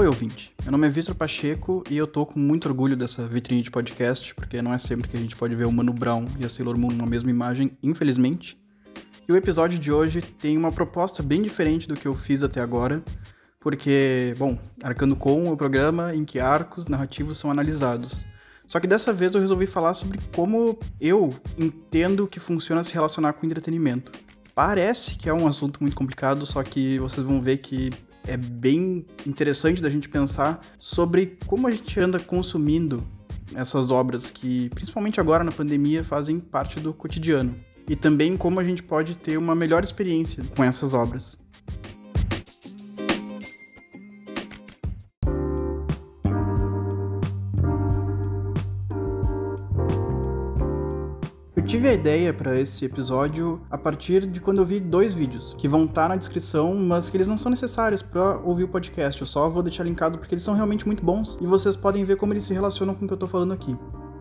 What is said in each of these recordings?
Oi, ouvinte. Meu nome é Vitor Pacheco e eu tô com muito orgulho dessa vitrine de podcast, porque não é sempre que a gente pode ver o Mano Brown e a Sailor Moon numa mesma imagem, infelizmente. E o episódio de hoje tem uma proposta bem diferente do que eu fiz até agora, porque, bom, Arcando Com é o programa em que arcos narrativos são analisados. Só que dessa vez eu resolvi falar sobre como eu entendo que funciona se relacionar com entretenimento. Parece que é um assunto muito complicado, só que vocês vão ver que é bem interessante da gente pensar sobre como a gente anda consumindo essas obras que, principalmente agora na pandemia, fazem parte do cotidiano. E também como a gente pode ter uma melhor experiência com essas obras. A ideia para esse episódio a partir de quando eu vi dois vídeos, que vão estar tá na descrição, mas que eles não são necessários para ouvir o podcast. Eu só vou deixar linkado porque eles são realmente muito bons e vocês podem ver como eles se relacionam com o que eu tô falando aqui.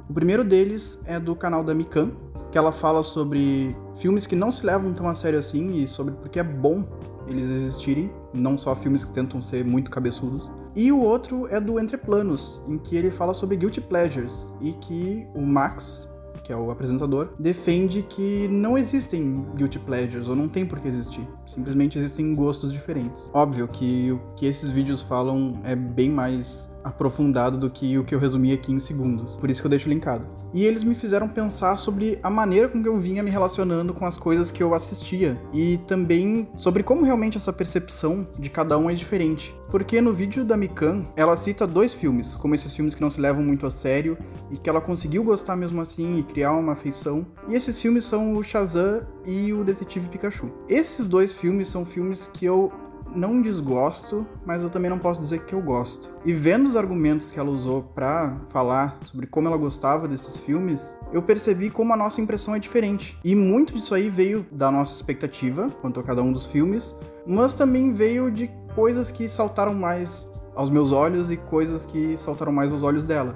O primeiro deles é do canal da Mikan, que ela fala sobre filmes que não se levam tão a sério assim e sobre porque é bom eles existirem, não só filmes que tentam ser muito cabeçudos. E o outro é do Entre Planos, em que ele fala sobre guilty pleasures e que o Max que é o apresentador, defende que não existem guilty pleasures, ou não tem por que existir. Simplesmente existem gostos diferentes. Óbvio que o que esses vídeos falam é bem mais aprofundado do que o que eu resumi aqui em segundos. Por isso que eu deixo linkado. E eles me fizeram pensar sobre a maneira com que eu vinha me relacionando com as coisas que eu assistia e também sobre como realmente essa percepção de cada um é diferente. Porque no vídeo da Mikan, ela cita dois filmes, como esses filmes que não se levam muito a sério e que ela conseguiu gostar mesmo assim e criar uma afeição. E esses filmes são o Shazam e o Detetive Pikachu. Esses dois filmes são filmes que eu não desgosto, mas eu também não posso dizer que eu gosto. E vendo os argumentos que ela usou para falar sobre como ela gostava desses filmes, eu percebi como a nossa impressão é diferente. E muito disso aí veio da nossa expectativa quanto a cada um dos filmes, mas também veio de coisas que saltaram mais aos meus olhos e coisas que saltaram mais aos olhos dela.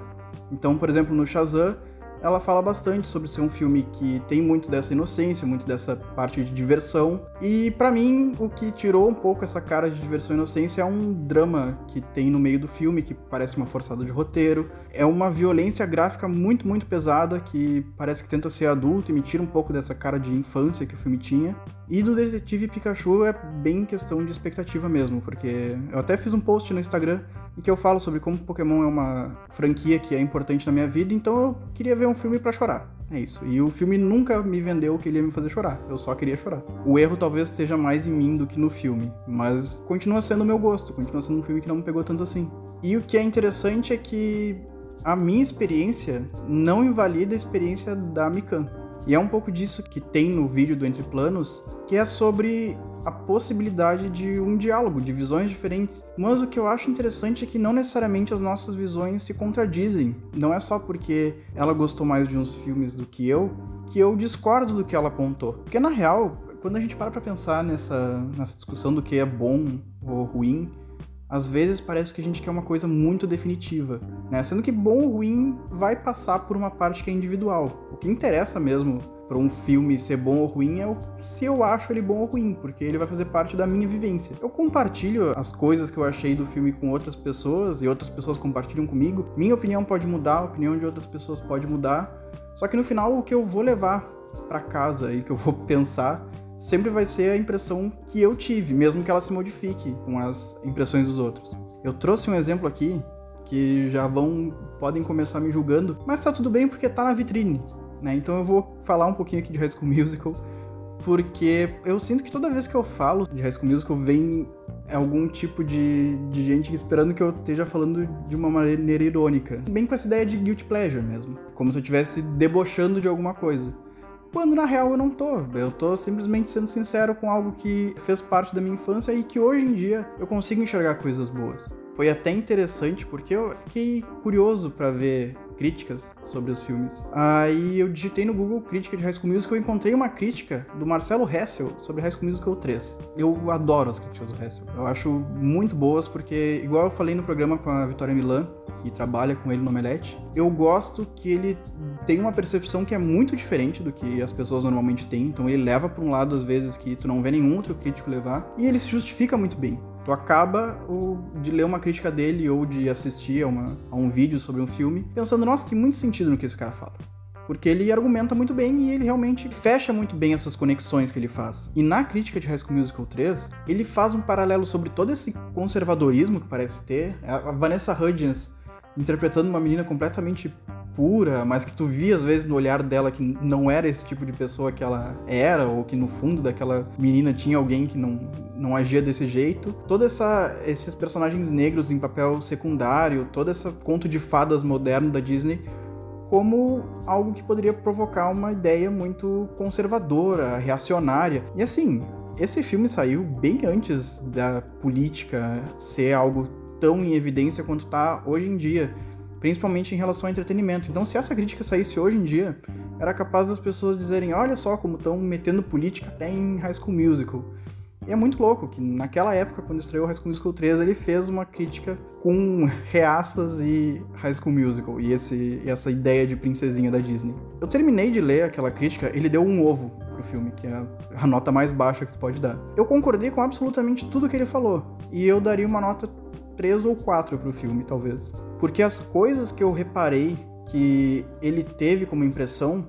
Então, por exemplo, no Shazam, ela fala bastante sobre ser um filme que tem muito dessa inocência, muito dessa parte de diversão. E para mim, o que tirou um pouco essa cara de diversão e inocência é um drama que tem no meio do filme, que parece uma forçada de roteiro. É uma violência gráfica muito, muito pesada, que parece que tenta ser adulto e me tira um pouco dessa cara de infância que o filme tinha. E do Detetive Pikachu é bem questão de expectativa mesmo, porque eu até fiz um post no Instagram em que eu falo sobre como Pokémon é uma franquia que é importante na minha vida, então eu queria ver um filme para chorar. É isso. E o filme nunca me vendeu que ele ia me fazer chorar. Eu só queria chorar. O erro talvez seja mais em mim do que no filme, mas continua sendo o meu gosto, continua sendo um filme que não me pegou tanto assim. E o que é interessante é que a minha experiência não invalida a experiência da Mikan. E é um pouco disso que tem no vídeo do Entre Planos, que é sobre a possibilidade de um diálogo, de visões diferentes. Mas o que eu acho interessante é que não necessariamente as nossas visões se contradizem. Não é só porque ela gostou mais de uns filmes do que eu, que eu discordo do que ela apontou. Porque na real, quando a gente para pra pensar nessa, nessa discussão do que é bom ou ruim, às vezes parece que a gente quer uma coisa muito definitiva, né? Sendo que bom ou ruim vai passar por uma parte que é individual. O que interessa mesmo para um filme ser bom ou ruim é se eu acho ele bom ou ruim, porque ele vai fazer parte da minha vivência. Eu compartilho as coisas que eu achei do filme com outras pessoas e outras pessoas compartilham comigo. Minha opinião pode mudar, a opinião de outras pessoas pode mudar. Só que no final o que eu vou levar para casa e que eu vou pensar sempre vai ser a impressão que eu tive, mesmo que ela se modifique com as impressões dos outros. Eu trouxe um exemplo aqui que já vão podem começar me julgando, mas tá tudo bem porque tá na vitrine, né? Então eu vou falar um pouquinho aqui de High School Musical, porque eu sinto que toda vez que eu falo de High School Musical vem algum tipo de, de gente esperando que eu esteja falando de uma maneira irônica, bem com essa ideia de guilty pleasure mesmo, como se eu estivesse debochando de alguma coisa quando na real eu não tô. Eu tô simplesmente sendo sincero com algo que fez parte da minha infância e que hoje em dia eu consigo enxergar coisas boas. Foi até interessante porque eu fiquei curioso para ver críticas sobre os filmes. Aí eu digitei no Google crítica de High School Musical e encontrei uma crítica do Marcelo Hessel sobre High School Musical 3. Eu adoro as críticas do Hessel. Eu acho muito boas porque, igual eu falei no programa com a Vitória Milan, que trabalha com ele no Omelete, eu gosto que ele tem uma percepção que é muito diferente do que as pessoas normalmente têm. Então ele leva para um lado às vezes que tu não vê nenhum outro crítico levar e ele se justifica muito bem. Tu acaba o, de ler uma crítica dele ou de assistir a, uma, a um vídeo sobre um filme pensando, nossa, tem muito sentido no que esse cara fala. Porque ele argumenta muito bem e ele realmente fecha muito bem essas conexões que ele faz. E na crítica de High School Musical 3, ele faz um paralelo sobre todo esse conservadorismo que parece ter. A Vanessa Hudgens interpretando uma menina completamente pura, mas que tu via às vezes no olhar dela que não era esse tipo de pessoa que ela era, ou que no fundo daquela menina tinha alguém que não, não agia desse jeito. Todos esses personagens negros em papel secundário, todo esse conto de fadas moderno da Disney como algo que poderia provocar uma ideia muito conservadora, reacionária. E assim, esse filme saiu bem antes da política ser algo tão em evidência quanto está hoje em dia principalmente em relação ao entretenimento. Então, se essa crítica saísse hoje em dia, era capaz das pessoas dizerem: olha só como estão metendo política até em High School Musical. E é muito louco que naquela época, quando estreou High School Musical 3, ele fez uma crítica com reaças e High School Musical e esse, essa ideia de princesinha da Disney. Eu terminei de ler aquela crítica, ele deu um ovo pro filme, que é a nota mais baixa que tu pode dar. Eu concordei com absolutamente tudo que ele falou, e eu daria uma nota 3 ou 4 pro filme, talvez. Porque as coisas que eu reparei que ele teve como impressão,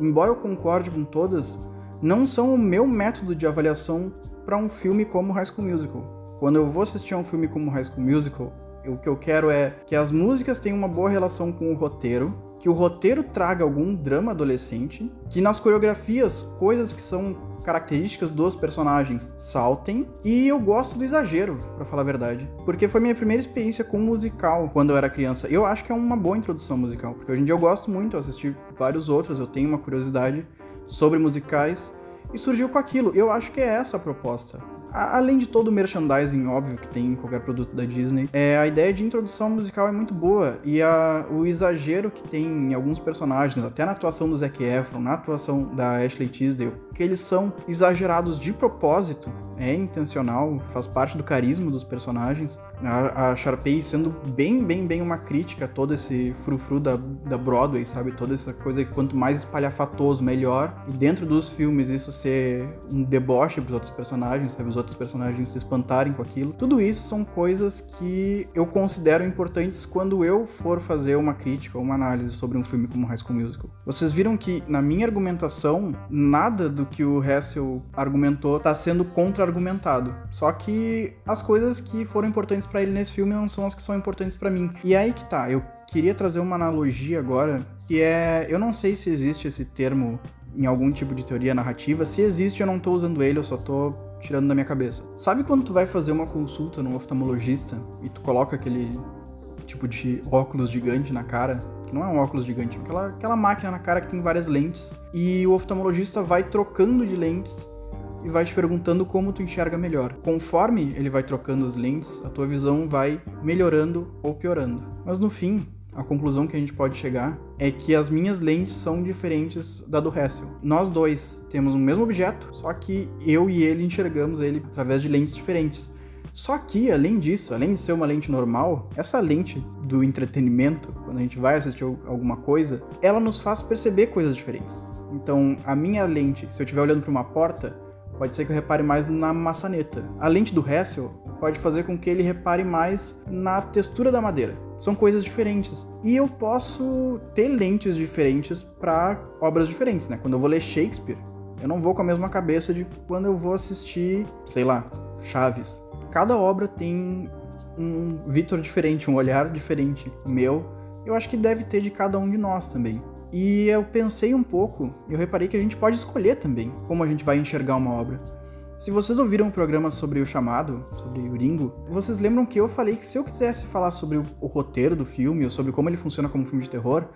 embora eu concorde com todas, não são o meu método de avaliação para um filme como High School Musical. Quando eu vou assistir a um filme como High School Musical, o que eu quero é que as músicas tenham uma boa relação com o roteiro, que o roteiro traga algum drama adolescente, que nas coreografias coisas que são características dos personagens saltem, e eu gosto do exagero, para falar a verdade, porque foi minha primeira experiência com musical quando eu era criança. Eu acho que é uma boa introdução musical, porque hoje em dia eu gosto muito, assisti vários outros, eu tenho uma curiosidade sobre musicais e surgiu com aquilo. Eu acho que é essa a proposta além de todo o merchandising óbvio que tem em qualquer produto da Disney, é, a ideia de introdução musical é muito boa. E a, o exagero que tem em alguns personagens, até na atuação do Zac Efron, na atuação da Ashley Tisdale, que eles são exagerados de propósito, é intencional, faz parte do carisma dos personagens. A, a Sharpay sendo bem, bem, bem uma crítica a todo esse frufru da, da Broadway, sabe? Toda essa coisa que quanto mais espalhafatoso, melhor. E dentro dos filmes isso ser um deboche pros outros personagens, sabe? Os outros personagens se espantarem com aquilo. Tudo isso são coisas que eu considero importantes quando eu for fazer uma crítica ou uma análise sobre um filme como High School Musical. Vocês viram que na minha argumentação, nada do que o Hessel argumentou está sendo contra-argumentado. Só que as coisas que foram importantes para ele nesse filme não são as que são importantes para mim. E é aí que tá, eu queria trazer uma analogia agora, que é, eu não sei se existe esse termo em algum tipo de teoria narrativa. Se existe, eu não tô usando ele, eu só tô tirando da minha cabeça. Sabe quando tu vai fazer uma consulta num oftalmologista e tu coloca aquele tipo de óculos gigante na cara? Que não é um óculos gigante, é aquela, aquela máquina na cara que tem várias lentes. E o oftalmologista vai trocando de lentes e vai te perguntando como tu enxerga melhor. Conforme ele vai trocando as lentes, a tua visão vai melhorando ou piorando. Mas no fim, a conclusão que a gente pode chegar é que as minhas lentes são diferentes da do Hessel. Nós dois temos o mesmo objeto, só que eu e ele enxergamos ele através de lentes diferentes. Só que, além disso, além de ser uma lente normal, essa lente do entretenimento, quando a gente vai assistir alguma coisa, ela nos faz perceber coisas diferentes. Então, a minha lente, se eu estiver olhando para uma porta, pode ser que eu repare mais na maçaneta. A lente do Hessel pode fazer com que ele repare mais na textura da madeira são coisas diferentes. E eu posso ter lentes diferentes para obras diferentes, né? Quando eu vou ler Shakespeare, eu não vou com a mesma cabeça de quando eu vou assistir, sei lá, Chaves. Cada obra tem um Victor diferente, um olhar diferente. Meu, eu acho que deve ter de cada um de nós também. E eu pensei um pouco, eu reparei que a gente pode escolher também como a gente vai enxergar uma obra. Se vocês ouviram o um programa sobre o chamado, sobre o Ringo, vocês lembram que eu falei que se eu quisesse falar sobre o, o roteiro do filme ou sobre como ele funciona como filme de terror,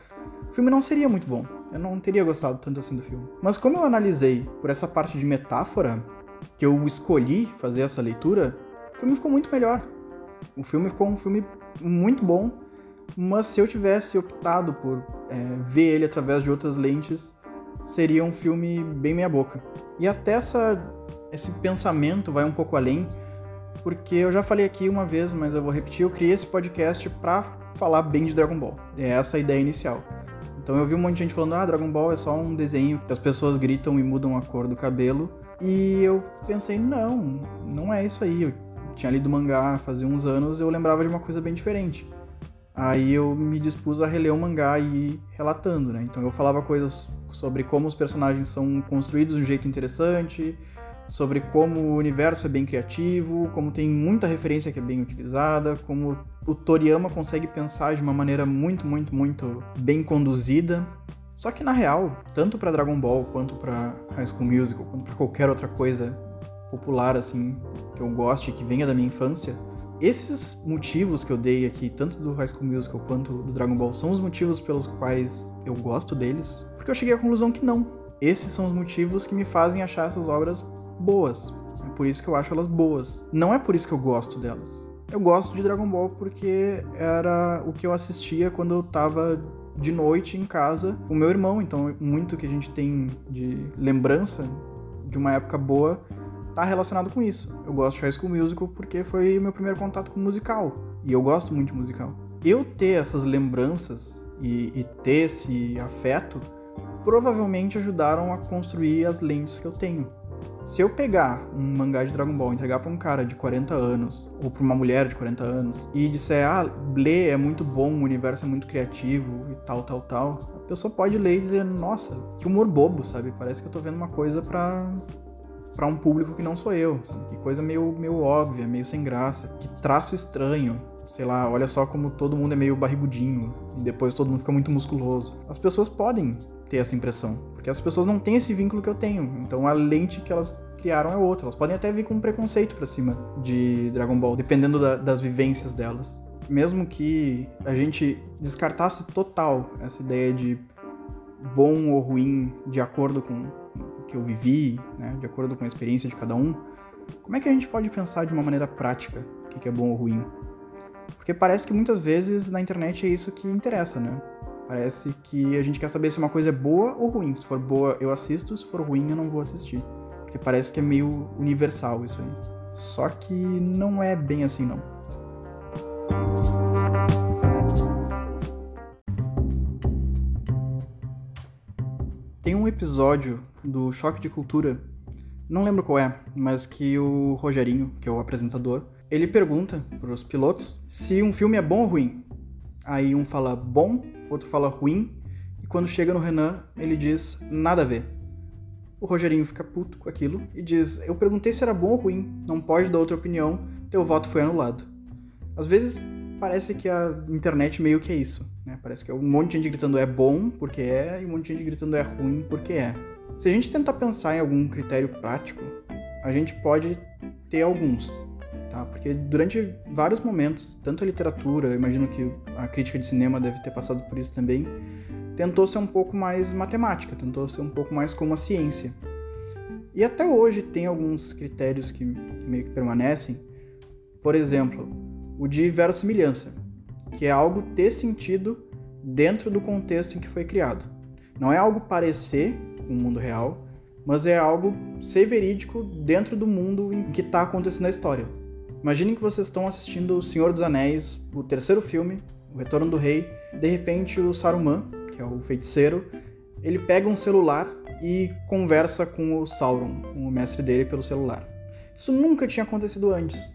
o filme não seria muito bom. Eu não teria gostado tanto assim do filme. Mas como eu analisei por essa parte de metáfora, que eu escolhi fazer essa leitura, o filme ficou muito melhor. O filme ficou um filme muito bom, mas se eu tivesse optado por é, ver ele através de outras lentes, seria um filme bem meia boca. E até essa esse pensamento vai um pouco além, porque eu já falei aqui uma vez, mas eu vou repetir, eu criei esse podcast para falar bem de Dragon Ball. É essa a ideia inicial. Então eu vi um monte de gente falando, ah, Dragon Ball é só um desenho que as pessoas gritam e mudam a cor do cabelo. E eu pensei, não, não é isso aí. tinha lido mangá fazia uns anos, eu lembrava de uma coisa bem diferente. Aí eu me dispus a reler o mangá e relatando, né? Então eu falava coisas sobre como os personagens são construídos de um jeito interessante, sobre como o universo é bem criativo, como tem muita referência que é bem utilizada, como o Toriyama consegue pensar de uma maneira muito, muito, muito bem conduzida. Só que na real, tanto para Dragon Ball quanto para High School Musical, quanto para qualquer outra coisa popular assim que eu goste, que venha da minha infância, esses motivos que eu dei aqui, tanto do High School Musical quanto do Dragon Ball, são os motivos pelos quais eu gosto deles, porque eu cheguei à conclusão que não. Esses são os motivos que me fazem achar essas obras boas. É por isso que eu acho elas boas. Não é por isso que eu gosto delas. Eu gosto de Dragon Ball porque era o que eu assistia quando eu tava de noite em casa com meu irmão, então muito que a gente tem de lembrança de uma época boa tá relacionado com isso. Eu gosto de High School Musical porque foi meu primeiro contato com musical. E eu gosto muito de musical. Eu ter essas lembranças e, e ter esse afeto provavelmente ajudaram a construir as lentes que eu tenho. Se eu pegar um mangá de Dragon Ball entregar pra um cara de 40 anos, ou pra uma mulher de 40 anos, e disser, ah, ler é muito bom, o universo é muito criativo e tal, tal, tal, a pessoa pode ler e dizer, nossa, que humor bobo, sabe? Parece que eu tô vendo uma coisa pra, para um público que não sou eu, sabe? Que coisa meio, meio óbvia, meio sem graça, que traço estranho. Sei lá, olha só como todo mundo é meio barrigudinho e depois todo mundo fica muito musculoso. As pessoas podem ter essa impressão. Porque as pessoas não têm esse vínculo que eu tenho. Então a lente que elas criaram é outra. Elas podem até vir com um preconceito pra cima de Dragon Ball, dependendo da, das vivências delas. Mesmo que a gente descartasse total essa ideia de bom ou ruim de acordo com que eu vivi, né, de acordo com a experiência de cada um, como é que a gente pode pensar de uma maneira prática o que é bom ou ruim? Porque parece que muitas vezes na internet é isso que interessa, né? Parece que a gente quer saber se uma coisa é boa ou ruim. Se for boa, eu assisto, se for ruim, eu não vou assistir. Porque parece que é meio universal isso aí. Só que não é bem assim, não. Episódio do Choque de Cultura, não lembro qual é, mas que o Rogerinho, que é o apresentador, ele pergunta para os pilotos se um filme é bom ou ruim. Aí um fala bom outro fala ruim, e quando chega no Renan, ele diz nada a ver. O Rogerinho fica puto com aquilo e diz: Eu perguntei se era bom ou ruim, não pode dar outra opinião, teu voto foi anulado. Às vezes parece que a internet meio que é isso? Parece que é um monte de gente gritando é bom porque é e um monte de gente gritando é ruim porque é. Se a gente tentar pensar em algum critério prático, a gente pode ter alguns, tá? Porque durante vários momentos, tanto a literatura, eu imagino que a crítica de cinema deve ter passado por isso também, tentou ser um pouco mais matemática, tentou ser um pouco mais como a ciência. E até hoje tem alguns critérios que, que meio que permanecem. Por exemplo, o de verossimilhança, que é algo ter sentido dentro do contexto em que foi criado. Não é algo parecer com o mundo real, mas é algo ser verídico dentro do mundo em que está acontecendo a história. Imaginem que vocês estão assistindo O Senhor dos Anéis, o terceiro filme, O Retorno do Rei. De repente, o Saruman, que é o feiticeiro, ele pega um celular e conversa com o Sauron, com o mestre dele, pelo celular. Isso nunca tinha acontecido antes.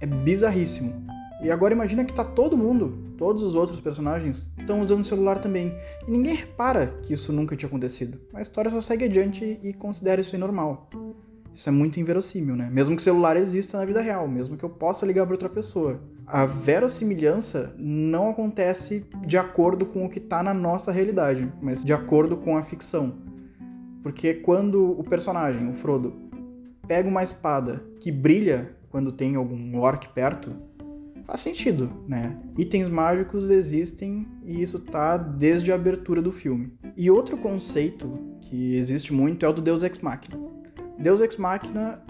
É bizarríssimo. E agora imagina que tá todo mundo, todos os outros personagens, estão usando celular também. E ninguém repara que isso nunca tinha acontecido. A história só segue adiante e considera isso normal. Isso é muito inverossímil, né? Mesmo que o celular exista na vida real, mesmo que eu possa ligar para outra pessoa. A verossimilhança não acontece de acordo com o que está na nossa realidade, mas de acordo com a ficção. Porque quando o personagem, o Frodo, pega uma espada que brilha quando tem algum orc perto, faz sentido, né? Itens mágicos existem e isso tá desde a abertura do filme. E outro conceito que existe muito é o do Deus Ex Machina. Deus Ex Machina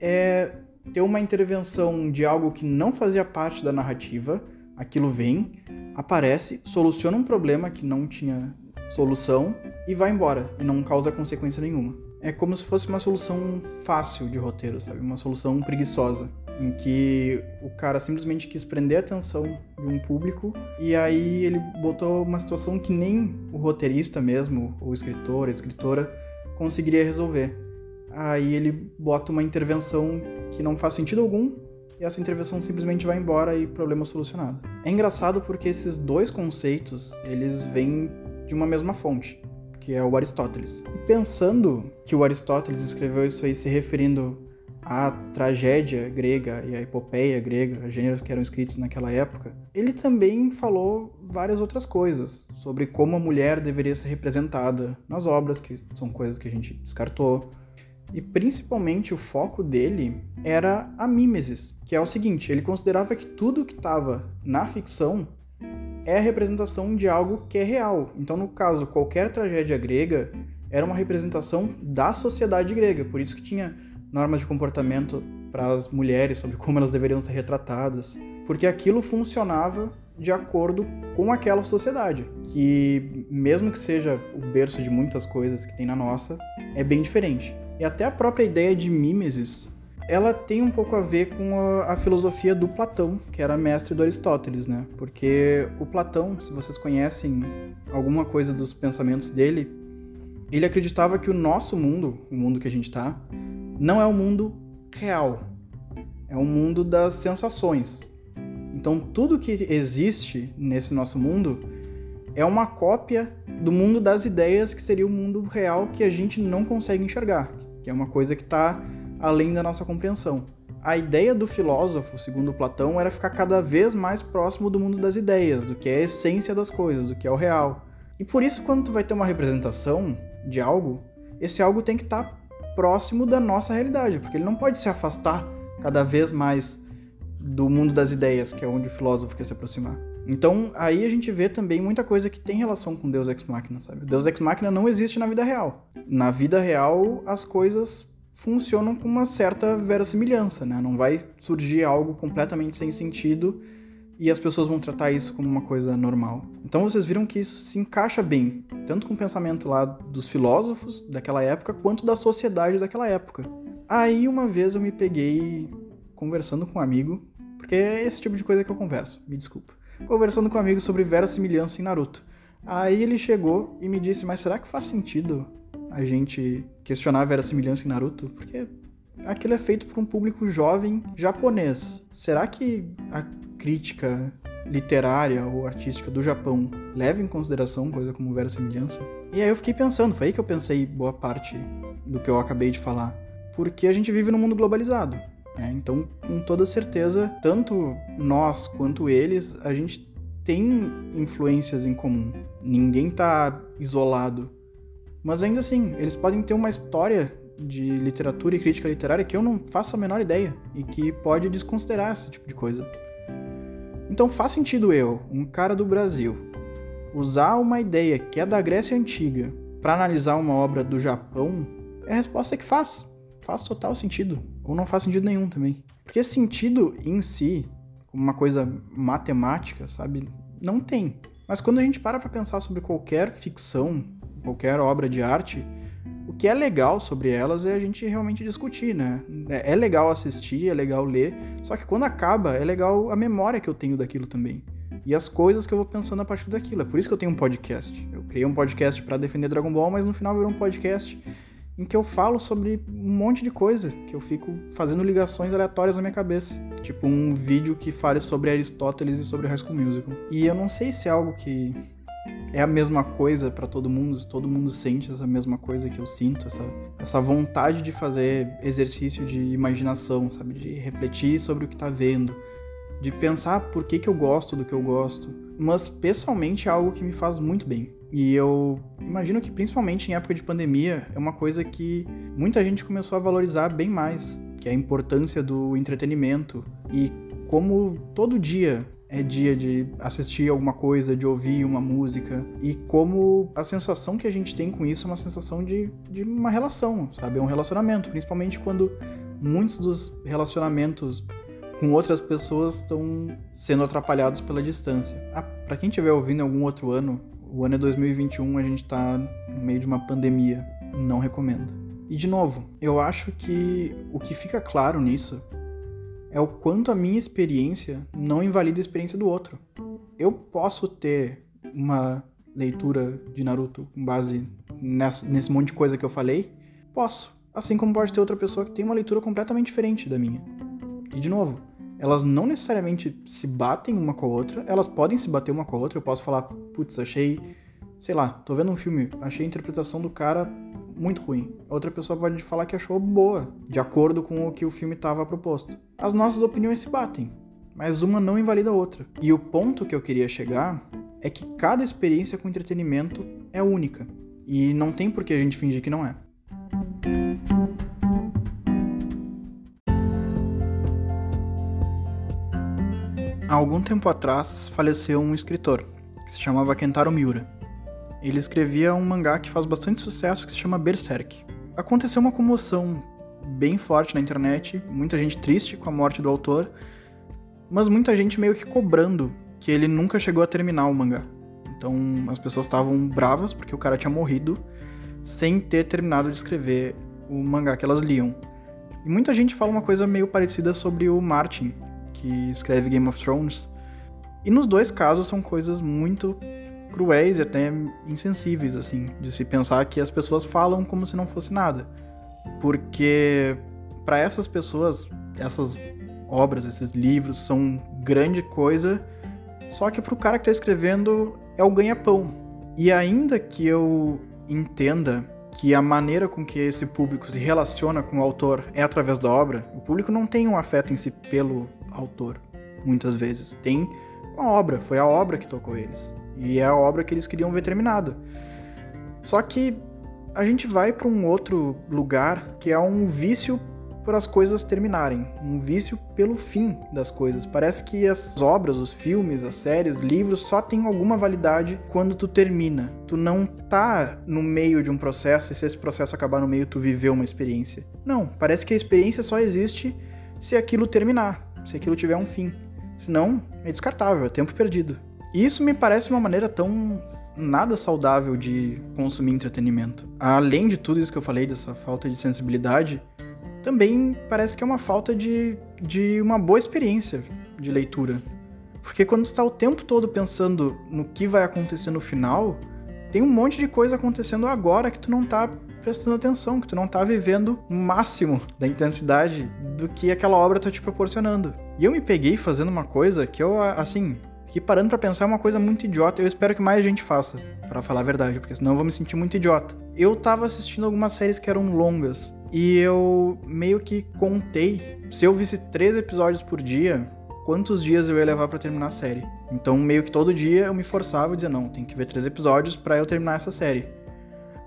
é ter uma intervenção de algo que não fazia parte da narrativa, aquilo vem, aparece, soluciona um problema que não tinha solução e vai embora e não causa consequência nenhuma. É como se fosse uma solução fácil de roteiro, sabe? Uma solução preguiçosa, em que o cara simplesmente quis prender a atenção de um público e aí ele botou uma situação que nem o roteirista mesmo, o escritor, a escritora, conseguiria resolver aí ele bota uma intervenção que não faz sentido algum, e essa intervenção simplesmente vai embora e problema solucionado. É engraçado porque esses dois conceitos, eles vêm de uma mesma fonte, que é o Aristóteles. E pensando que o Aristóteles escreveu isso aí se referindo à tragédia grega e à epopeia grega, gêneros que eram escritos naquela época, ele também falou várias outras coisas sobre como a mulher deveria ser representada nas obras, que são coisas que a gente descartou, e principalmente o foco dele era a mimesis, que é o seguinte: ele considerava que tudo que estava na ficção é a representação de algo que é real. Então, no caso, qualquer tragédia grega era uma representação da sociedade grega, por isso que tinha normas de comportamento para as mulheres sobre como elas deveriam ser retratadas, porque aquilo funcionava de acordo com aquela sociedade, que mesmo que seja o berço de muitas coisas que tem na nossa, é bem diferente. E até a própria ideia de mimesis, ela tem um pouco a ver com a, a, filosofia do Platão, que era mestre do Aristóteles, né? Porque o Platão, se vocês conhecem alguma coisa dos pensamentos dele, ele acreditava que o nosso mundo, o mundo que a gente está, não é o mundo real. É o mundo das sensações. Então, tudo que existe nesse nosso mundo é uma cópia do mundo das ideias, que seria o mundo real que a gente não consegue enxergar, que é uma coisa que está além da nossa compreensão. A ideia do filósofo, segundo Platão, era ficar cada vez mais próximo do mundo das ideias, do que é a essência das coisas, do que é o real. E por isso, quando tu vai ter uma representação de algo, esse algo tem que estar tá próximo da nossa realidade, porque ele não pode se afastar cada vez mais do mundo das ideias, que é onde o filósofo quer se aproximar. Então, aí a gente vê também muita coisa que tem relação com Deus Ex Machina, sabe? Deus Ex Machina não existe na vida real. Na vida real, as coisas funcionam com uma certa verossimilhança, né? Não vai surgir algo completamente sem sentido e as pessoas vão tratar isso como uma coisa normal. Então vocês viram que isso se encaixa bem, tanto com o pensamento lá dos filósofos daquela época, quanto da sociedade daquela época. Aí uma vez eu me peguei conversando com um amigo, porque é esse tipo de coisa que eu converso, me desculpa. Conversando com um amigo sobre verossimilhança em Naruto. Aí ele chegou e me disse: Mas será que faz sentido a gente questionar a verossimilhança em Naruto? Porque aquilo é feito por um público jovem japonês. Será que a crítica literária ou artística do Japão leva em consideração coisa como verossimilhança? E aí eu fiquei pensando, foi aí que eu pensei boa parte do que eu acabei de falar. Porque a gente vive num mundo globalizado. Né? Então, com toda certeza, tanto nós quanto eles, a gente tem influências em comum. Ninguém está isolado. Mas ainda assim, eles podem ter uma história de literatura e crítica literária que eu não faço a menor ideia e que pode desconsiderar esse tipo de coisa. Então faz sentido eu, um cara do Brasil, usar uma ideia que é da Grécia Antiga para analisar uma obra do Japão? É a resposta que faz. Faz total sentido. Ou não faz sentido nenhum também. Porque sentido em si, como uma coisa matemática, sabe? Não tem. Mas quando a gente para para pensar sobre qualquer ficção, qualquer obra de arte, o que é legal sobre elas é a gente realmente discutir, né? É, é legal assistir, é legal ler, só que quando acaba, é legal a memória que eu tenho daquilo também. E as coisas que eu vou pensando a partir daquilo. É por isso que eu tenho um podcast. Eu criei um podcast para defender Dragon Ball, mas no final virou um podcast em que eu falo sobre um monte de coisa, que eu fico fazendo ligações aleatórias na minha cabeça. Tipo um vídeo que fale sobre Aristóteles e sobre High School Musical. E eu não sei se é algo que é a mesma coisa para todo mundo, todo mundo sente essa mesma coisa que eu sinto, essa, essa vontade de fazer exercício de imaginação, sabe? De refletir sobre o que tá vendo, de pensar por que, que eu gosto do que eu gosto. Mas pessoalmente é algo que me faz muito bem. E eu imagino que principalmente em época de pandemia é uma coisa que muita gente começou a valorizar bem mais, que é a importância do entretenimento e como todo dia é dia de assistir alguma coisa, de ouvir uma música, e como a sensação que a gente tem com isso é uma sensação de, de uma relação, sabe? É um relacionamento, principalmente quando muitos dos relacionamentos com outras pessoas estão sendo atrapalhados pela distância. Ah, para quem estiver ouvindo em algum outro ano, o ano é 2021, a gente tá no meio de uma pandemia. Não recomendo. E de novo, eu acho que o que fica claro nisso é o quanto a minha experiência não invalida a experiência do outro. Eu posso ter uma leitura de Naruto com base nesse, nesse monte de coisa que eu falei? Posso. Assim como pode ter outra pessoa que tem uma leitura completamente diferente da minha. E de novo, elas não necessariamente se batem uma com a outra, elas podem se bater uma com a outra. Eu posso falar, putz, achei, sei lá, tô vendo um filme, achei a interpretação do cara muito ruim. Outra pessoa pode falar que achou boa, de acordo com o que o filme estava proposto. As nossas opiniões se batem, mas uma não invalida a outra. E o ponto que eu queria chegar é que cada experiência com entretenimento é única. E não tem por que a gente fingir que não é. Há algum tempo atrás faleceu um escritor que se chamava Kentaro Miura. Ele escrevia um mangá que faz bastante sucesso que se chama Berserk. Aconteceu uma comoção bem forte na internet, muita gente triste com a morte do autor, mas muita gente meio que cobrando que ele nunca chegou a terminar o mangá. Então as pessoas estavam bravas porque o cara tinha morrido sem ter terminado de escrever o mangá que elas liam. E muita gente fala uma coisa meio parecida sobre o Martin, que escreve Game of Thrones. E nos dois casos são coisas muito cruéis e até insensíveis, assim, de se pensar que as pessoas falam como se não fosse nada. Porque para essas pessoas, essas obras, esses livros são grande coisa, só que para o cara que está escrevendo é o ganha-pão. E ainda que eu entenda que a maneira com que esse público se relaciona com o autor é através da obra, o público não tem um afeto em si pelo autor, muitas vezes. Tem com a obra, foi a obra que tocou eles. E é a obra que eles queriam ver terminada. Só que a gente vai para um outro lugar que é um vício por as coisas terminarem, um vício pelo fim das coisas. Parece que as obras, os filmes, as séries, livros só têm alguma validade quando tu termina. Tu não tá no meio de um processo e se esse processo acabar no meio tu viveu uma experiência. Não, parece que a experiência só existe se aquilo terminar se aquilo tiver um fim. Senão, é descartável, é tempo perdido. E isso me parece uma maneira tão nada saudável de consumir entretenimento. Além de tudo isso que eu falei, dessa falta de sensibilidade, também parece que é uma falta de, de uma boa experiência de leitura. Porque quando está o tempo todo pensando no que vai acontecer no final, tem um monte de coisa acontecendo agora que tu não tá prestando atenção, que tu não tá vivendo o máximo da intensidade do que aquela obra tá te proporcionando. E eu me peguei fazendo uma coisa que eu, assim, que parando para pensar é uma coisa muito idiota. Eu espero que mais gente faça, para falar a verdade, porque senão eu vou me sentir muito idiota. Eu tava assistindo algumas séries que eram longas e eu meio que contei, se eu visse três episódios por dia, quantos dias eu ia levar para terminar a série. Então, meio que todo dia eu me forçava a dizer, não, tem que ver três episódios para eu terminar essa série.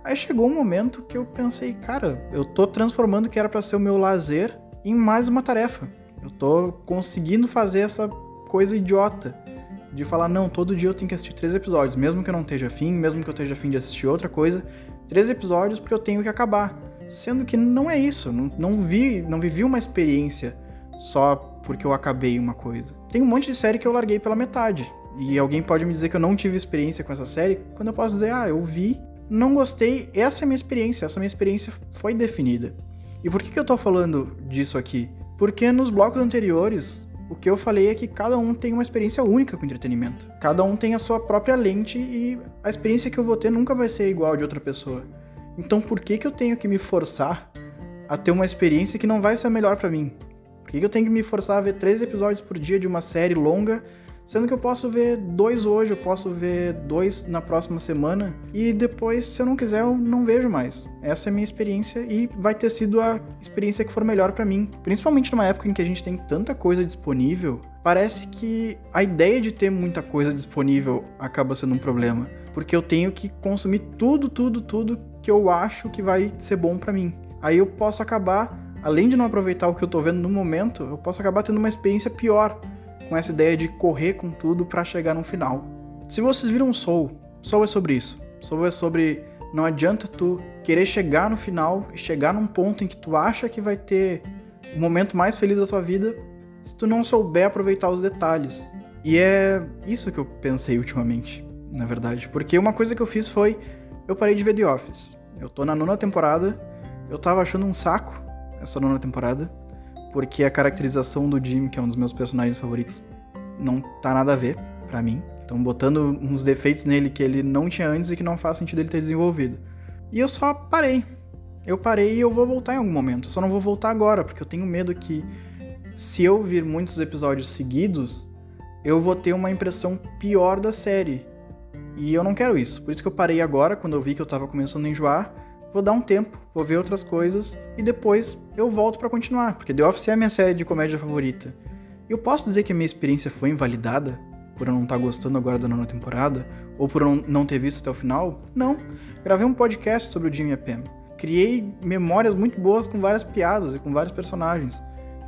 Aí chegou um momento que eu pensei, cara, eu tô transformando o que era para ser o meu lazer em mais uma tarefa. Eu tô conseguindo fazer essa coisa idiota de falar, não, todo dia eu tenho que assistir três episódios, mesmo que eu não esteja afim, mesmo que eu esteja afim de assistir outra coisa, três episódios porque eu tenho que acabar. Sendo que não é isso, não, não vi, não vivi uma experiência só porque eu acabei uma coisa. Tem um monte de série que eu larguei pela metade. E alguém pode me dizer que eu não tive experiência com essa série, quando eu posso dizer, ah, eu vi não gostei, essa é a minha experiência, essa minha experiência foi definida. E por que, que eu tô falando disso aqui? Porque nos blocos anteriores, o que eu falei é que cada um tem uma experiência única com entretenimento. Cada um tem a sua própria lente e a experiência que eu vou ter nunca vai ser igual de outra pessoa. Então por que, que eu tenho que me forçar a ter uma experiência que não vai ser melhor para mim? Por que, que eu tenho que me forçar a ver três episódios por dia de uma série longa Sendo que eu posso ver dois hoje, eu posso ver dois na próxima semana e depois, se eu não quiser, eu não vejo mais. Essa é a minha experiência e vai ter sido a experiência que for melhor para mim. Principalmente numa época em que a gente tem tanta coisa disponível, parece que a ideia de ter muita coisa disponível acaba sendo um problema, porque eu tenho que consumir tudo, tudo, tudo que eu acho que vai ser bom para mim. Aí eu posso acabar, além de não aproveitar o que eu tô vendo no momento, eu posso acabar tendo uma experiência pior com essa ideia de correr com tudo para chegar no final. Se vocês viram Soul, Soul é sobre isso. Soul é sobre não adianta tu querer chegar no final e chegar num ponto em que tu acha que vai ter o momento mais feliz da tua vida se tu não souber aproveitar os detalhes. E é isso que eu pensei ultimamente, na verdade. Porque uma coisa que eu fiz foi eu parei de ver The Office. Eu tô na nona temporada, eu tava achando um saco essa nona temporada porque a caracterização do Jim, que é um dos meus personagens favoritos, não tá nada a ver para mim. Estão botando uns defeitos nele que ele não tinha antes e que não faz sentido ele ter desenvolvido. E eu só parei. Eu parei e eu vou voltar em algum momento. Só não vou voltar agora, porque eu tenho medo que se eu vir muitos episódios seguidos, eu vou ter uma impressão pior da série. E eu não quero isso. Por isso que eu parei agora, quando eu vi que eu tava começando a enjoar. Vou dar um tempo, vou ver outras coisas e depois eu volto para continuar, porque The Office é a minha série de comédia favorita. Eu posso dizer que a minha experiência foi invalidada por eu não estar tá gostando agora da nona temporada? Ou por eu não ter visto até o final? Não. Gravei um podcast sobre o Jimmy e Pam. Criei memórias muito boas com várias piadas e com vários personagens.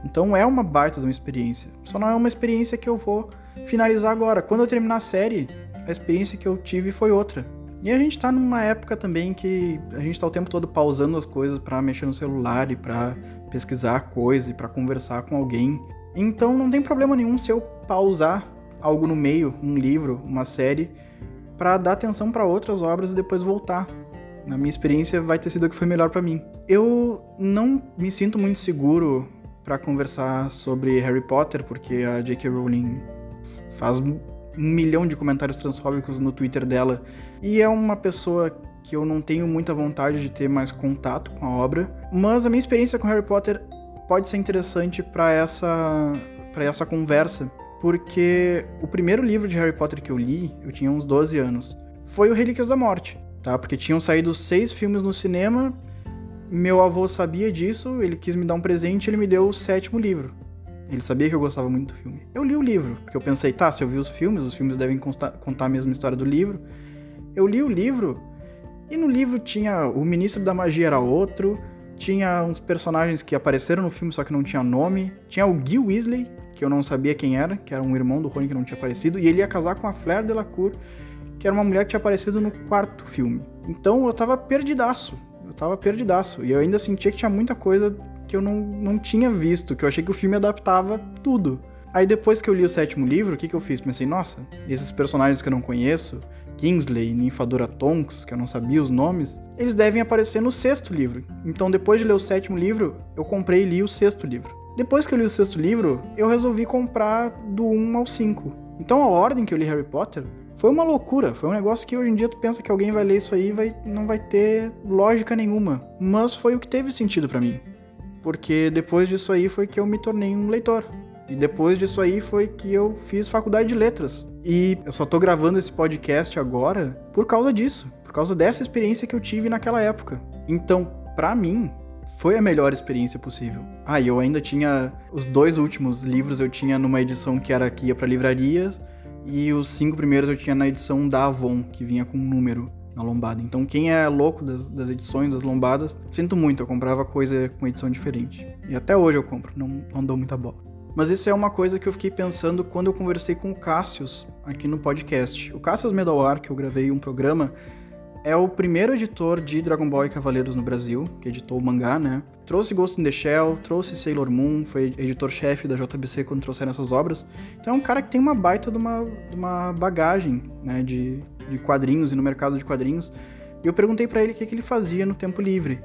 Então é uma baita de uma experiência. Só não é uma experiência que eu vou finalizar agora. Quando eu terminar a série, a experiência que eu tive foi outra. E a gente tá numa época também que a gente tá o tempo todo pausando as coisas para mexer no celular e para pesquisar coisa e para conversar com alguém. Então não tem problema nenhum se eu pausar algo no meio, um livro, uma série, para dar atenção para outras obras e depois voltar. Na minha experiência vai ter sido o que foi melhor para mim. Eu não me sinto muito seguro para conversar sobre Harry Potter porque a J.K. Rowling faz um milhão de comentários transfóbicos no Twitter dela. E é uma pessoa que eu não tenho muita vontade de ter mais contato com a obra. Mas a minha experiência com Harry Potter pode ser interessante para essa, para essa conversa. Porque o primeiro livro de Harry Potter que eu li, eu tinha uns 12 anos, foi o Relíquias da Morte, tá? Porque tinham saído seis filmes no cinema, meu avô sabia disso, ele quis me dar um presente, ele me deu o sétimo livro. Ele sabia que eu gostava muito do filme. Eu li o livro, porque eu pensei, tá, se eu vi os filmes, os filmes devem contar a mesma história do livro. Eu li o livro, e no livro tinha o Ministro da Magia era outro, tinha uns personagens que apareceram no filme, só que não tinha nome. Tinha o Gil Weasley, que eu não sabia quem era, que era um irmão do Rony que não tinha aparecido, e ele ia casar com a Flair Delacour, que era uma mulher que tinha aparecido no quarto filme. Então eu tava perdidaço. Eu tava perdidaço. E eu ainda sentia que tinha muita coisa que eu não, não tinha visto, que eu achei que o filme adaptava tudo. Aí depois que eu li o sétimo livro, o que, que eu fiz? Pensei, nossa, esses personagens que eu não conheço, Kingsley, Ninfadora Tonks, que eu não sabia os nomes, eles devem aparecer no sexto livro. Então depois de ler o sétimo livro, eu comprei e li o sexto livro. Depois que eu li o sexto livro, eu resolvi comprar do 1 ao 5. Então a ordem que eu li Harry Potter foi uma loucura, foi um negócio que hoje em dia tu pensa que alguém vai ler isso aí e vai, não vai ter lógica nenhuma. Mas foi o que teve sentido para mim porque depois disso aí foi que eu me tornei um leitor. E depois disso aí foi que eu fiz faculdade de letras. E eu só tô gravando esse podcast agora por causa disso, por causa dessa experiência que eu tive naquela época. Então, para mim, foi a melhor experiência possível. Ah, e eu ainda tinha os dois últimos livros eu tinha numa edição que era que ia para livrarias e os cinco primeiros eu tinha na edição da Avon, que vinha com um número na lombada. Então, quem é louco das, das edições, das lombadas, sinto muito, eu comprava coisa com edição diferente. E até hoje eu compro, não, não dou muita bola. Mas isso é uma coisa que eu fiquei pensando quando eu conversei com o Cassius aqui no podcast. O Cassius Medawar, que eu gravei um programa, é o primeiro editor de Dragon Ball e Cavaleiros no Brasil, que editou o mangá, né? Trouxe Ghost in the Shell, trouxe Sailor Moon, foi editor-chefe da JBC quando trouxeram essas obras. Então é um cara que tem uma baita de uma, de uma bagagem, né, de, de quadrinhos e no mercado de quadrinhos. E eu perguntei para ele o que, que ele fazia no tempo livre.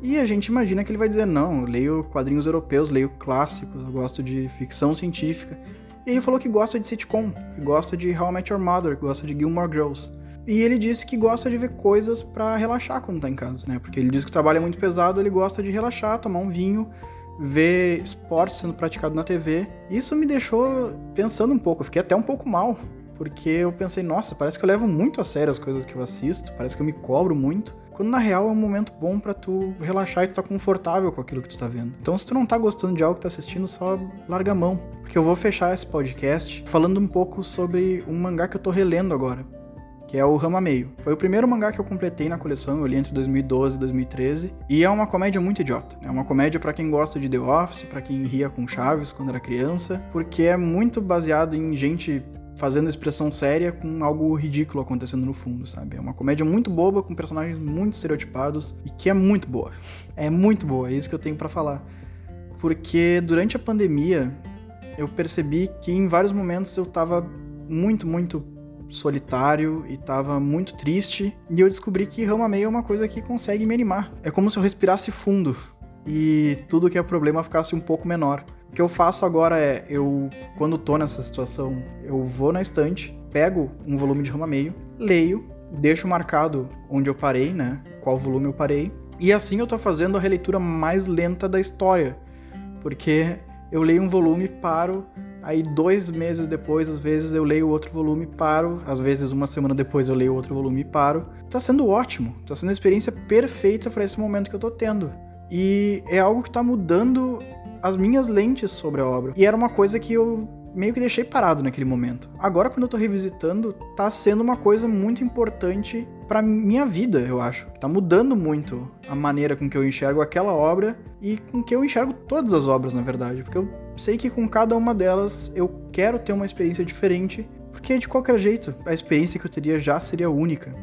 E a gente imagina que ele vai dizer: não, eu leio quadrinhos europeus, leio clássicos, eu gosto de ficção científica. E ele falou que gosta de sitcom, que gosta de How I Met Your Mother, que gosta de Gilmore Girls. E ele disse que gosta de ver coisas para relaxar quando tá em casa, né? Porque ele diz que o trabalho é muito pesado, ele gosta de relaxar, tomar um vinho, ver esporte sendo praticado na TV. Isso me deixou pensando um pouco, eu fiquei até um pouco mal, porque eu pensei, nossa, parece que eu levo muito a sério as coisas que eu assisto, parece que eu me cobro muito, quando na real é um momento bom para tu relaxar e tu tá confortável com aquilo que tu tá vendo. Então, se tu não tá gostando de algo que tá assistindo, só larga a mão, porque eu vou fechar esse podcast falando um pouco sobre um mangá que eu tô relendo agora, que é o Rama Meio. Foi o primeiro mangá que eu completei na coleção, eu li entre 2012 e 2013, e é uma comédia muito idiota. É uma comédia para quem gosta de The Office, para quem ria com Chaves quando era criança, porque é muito baseado em gente fazendo expressão séria com algo ridículo acontecendo no fundo, sabe? É uma comédia muito boba, com personagens muito estereotipados e que é muito boa. É muito boa, é isso que eu tenho para falar. Porque durante a pandemia, eu percebi que em vários momentos eu tava muito, muito solitário e tava muito triste, e eu descobri que Rama Meio é uma coisa que consegue me animar. É como se eu respirasse fundo e tudo que é problema ficasse um pouco menor. O que eu faço agora é, eu, quando tô nessa situação, eu vou na estante, pego um volume de rama meio, leio, deixo marcado onde eu parei, né? Qual volume eu parei. E assim eu tô fazendo a releitura mais lenta da história. Porque eu leio um volume, paro, aí dois meses depois, às vezes eu leio outro volume, paro, às vezes uma semana depois eu leio outro volume e paro. Tá sendo ótimo, tá sendo a experiência perfeita para esse momento que eu tô tendo. E é algo que tá mudando as minhas lentes sobre a obra. E era uma coisa que eu meio que deixei parado naquele momento. Agora, quando eu tô revisitando, tá sendo uma coisa muito importante para minha vida, eu acho. Tá mudando muito a maneira com que eu enxergo aquela obra e com que eu enxergo todas as obras, na verdade, porque eu sei que com cada uma delas eu quero ter uma experiência diferente, porque de qualquer jeito, a experiência que eu teria já seria única.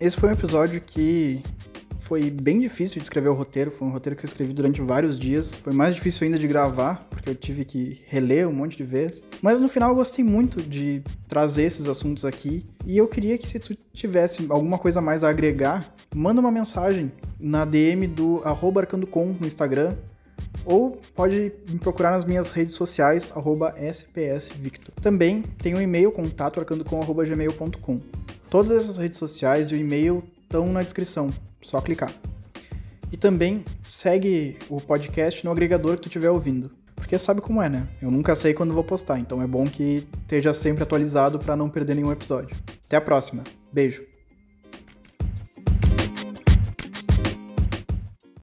Esse foi um episódio que foi bem difícil de escrever o roteiro, foi um roteiro que eu escrevi durante vários dias. Foi mais difícil ainda de gravar, porque eu tive que reler um monte de vezes. Mas no final eu gostei muito de trazer esses assuntos aqui. E eu queria que se tu tivesse alguma coisa mais a agregar, manda uma mensagem na DM do arcandocom no Instagram. Ou pode me procurar nas minhas redes sociais, spsvictor. Também tem um e-mail, contato arcandocom.gmail.com. Todas essas redes sociais e o e-mail estão na descrição, só clicar. E também segue o podcast no agregador que tu estiver ouvindo. Porque sabe como é, né? Eu nunca sei quando vou postar, então é bom que esteja sempre atualizado para não perder nenhum episódio. Até a próxima. Beijo.